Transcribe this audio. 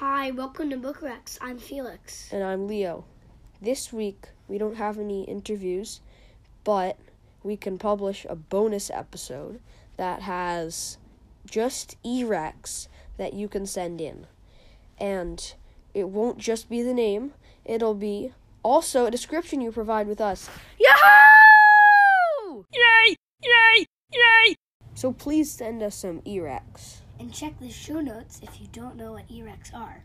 welcome to Book Rex. I'm Felix. And I'm Leo. This week, we don't have any interviews, but we can publish a bonus episode that has just eRecs that you can send in. And it won't just be the name, it'll be also a description you provide with us. Yahoo! Yay! Yay! Yay! So please send us some eRecs. And check the show notes if you don't know what eRecs are.